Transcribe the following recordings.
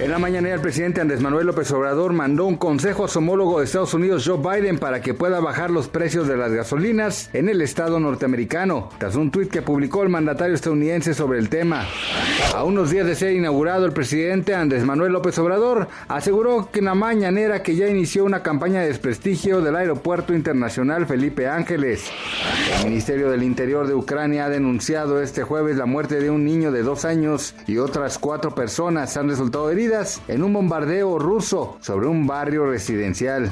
En la mañana el presidente Andrés Manuel López Obrador mandó un consejo a su homólogo de Estados Unidos Joe Biden para que pueda bajar los precios de las gasolinas en el estado norteamericano, tras un tuit que publicó el mandatario estadounidense sobre el tema. A unos días de ser inaugurado, el presidente Andrés Manuel López Obrador aseguró que en la mañanera que ya inició una campaña de desprestigio del aeropuerto internacional Felipe Ángeles. El Ministerio del Interior de Ucrania ha denunciado este jueves la muerte de un niño de dos años y otras cuatro personas han resultado heridas en un bombardeo ruso sobre un barrio residencial.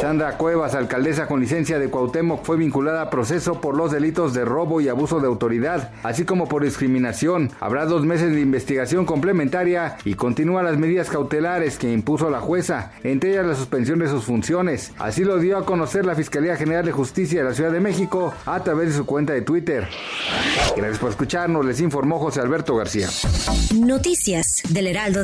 Sandra Cuevas, alcaldesa con licencia de Cuauhtémoc, fue vinculada a proceso por los delitos de robo y abuso de autoridad, así como por discriminación. Habrá dos meses de investigación complementaria y continúa las medidas cautelares que impuso la jueza, entre ellas la suspensión de sus funciones. Así lo dio a conocer la Fiscalía General de Justicia de la Ciudad de México a través de su cuenta de Twitter. Gracias por escucharnos, les informó José Alberto García. Noticias del Heraldo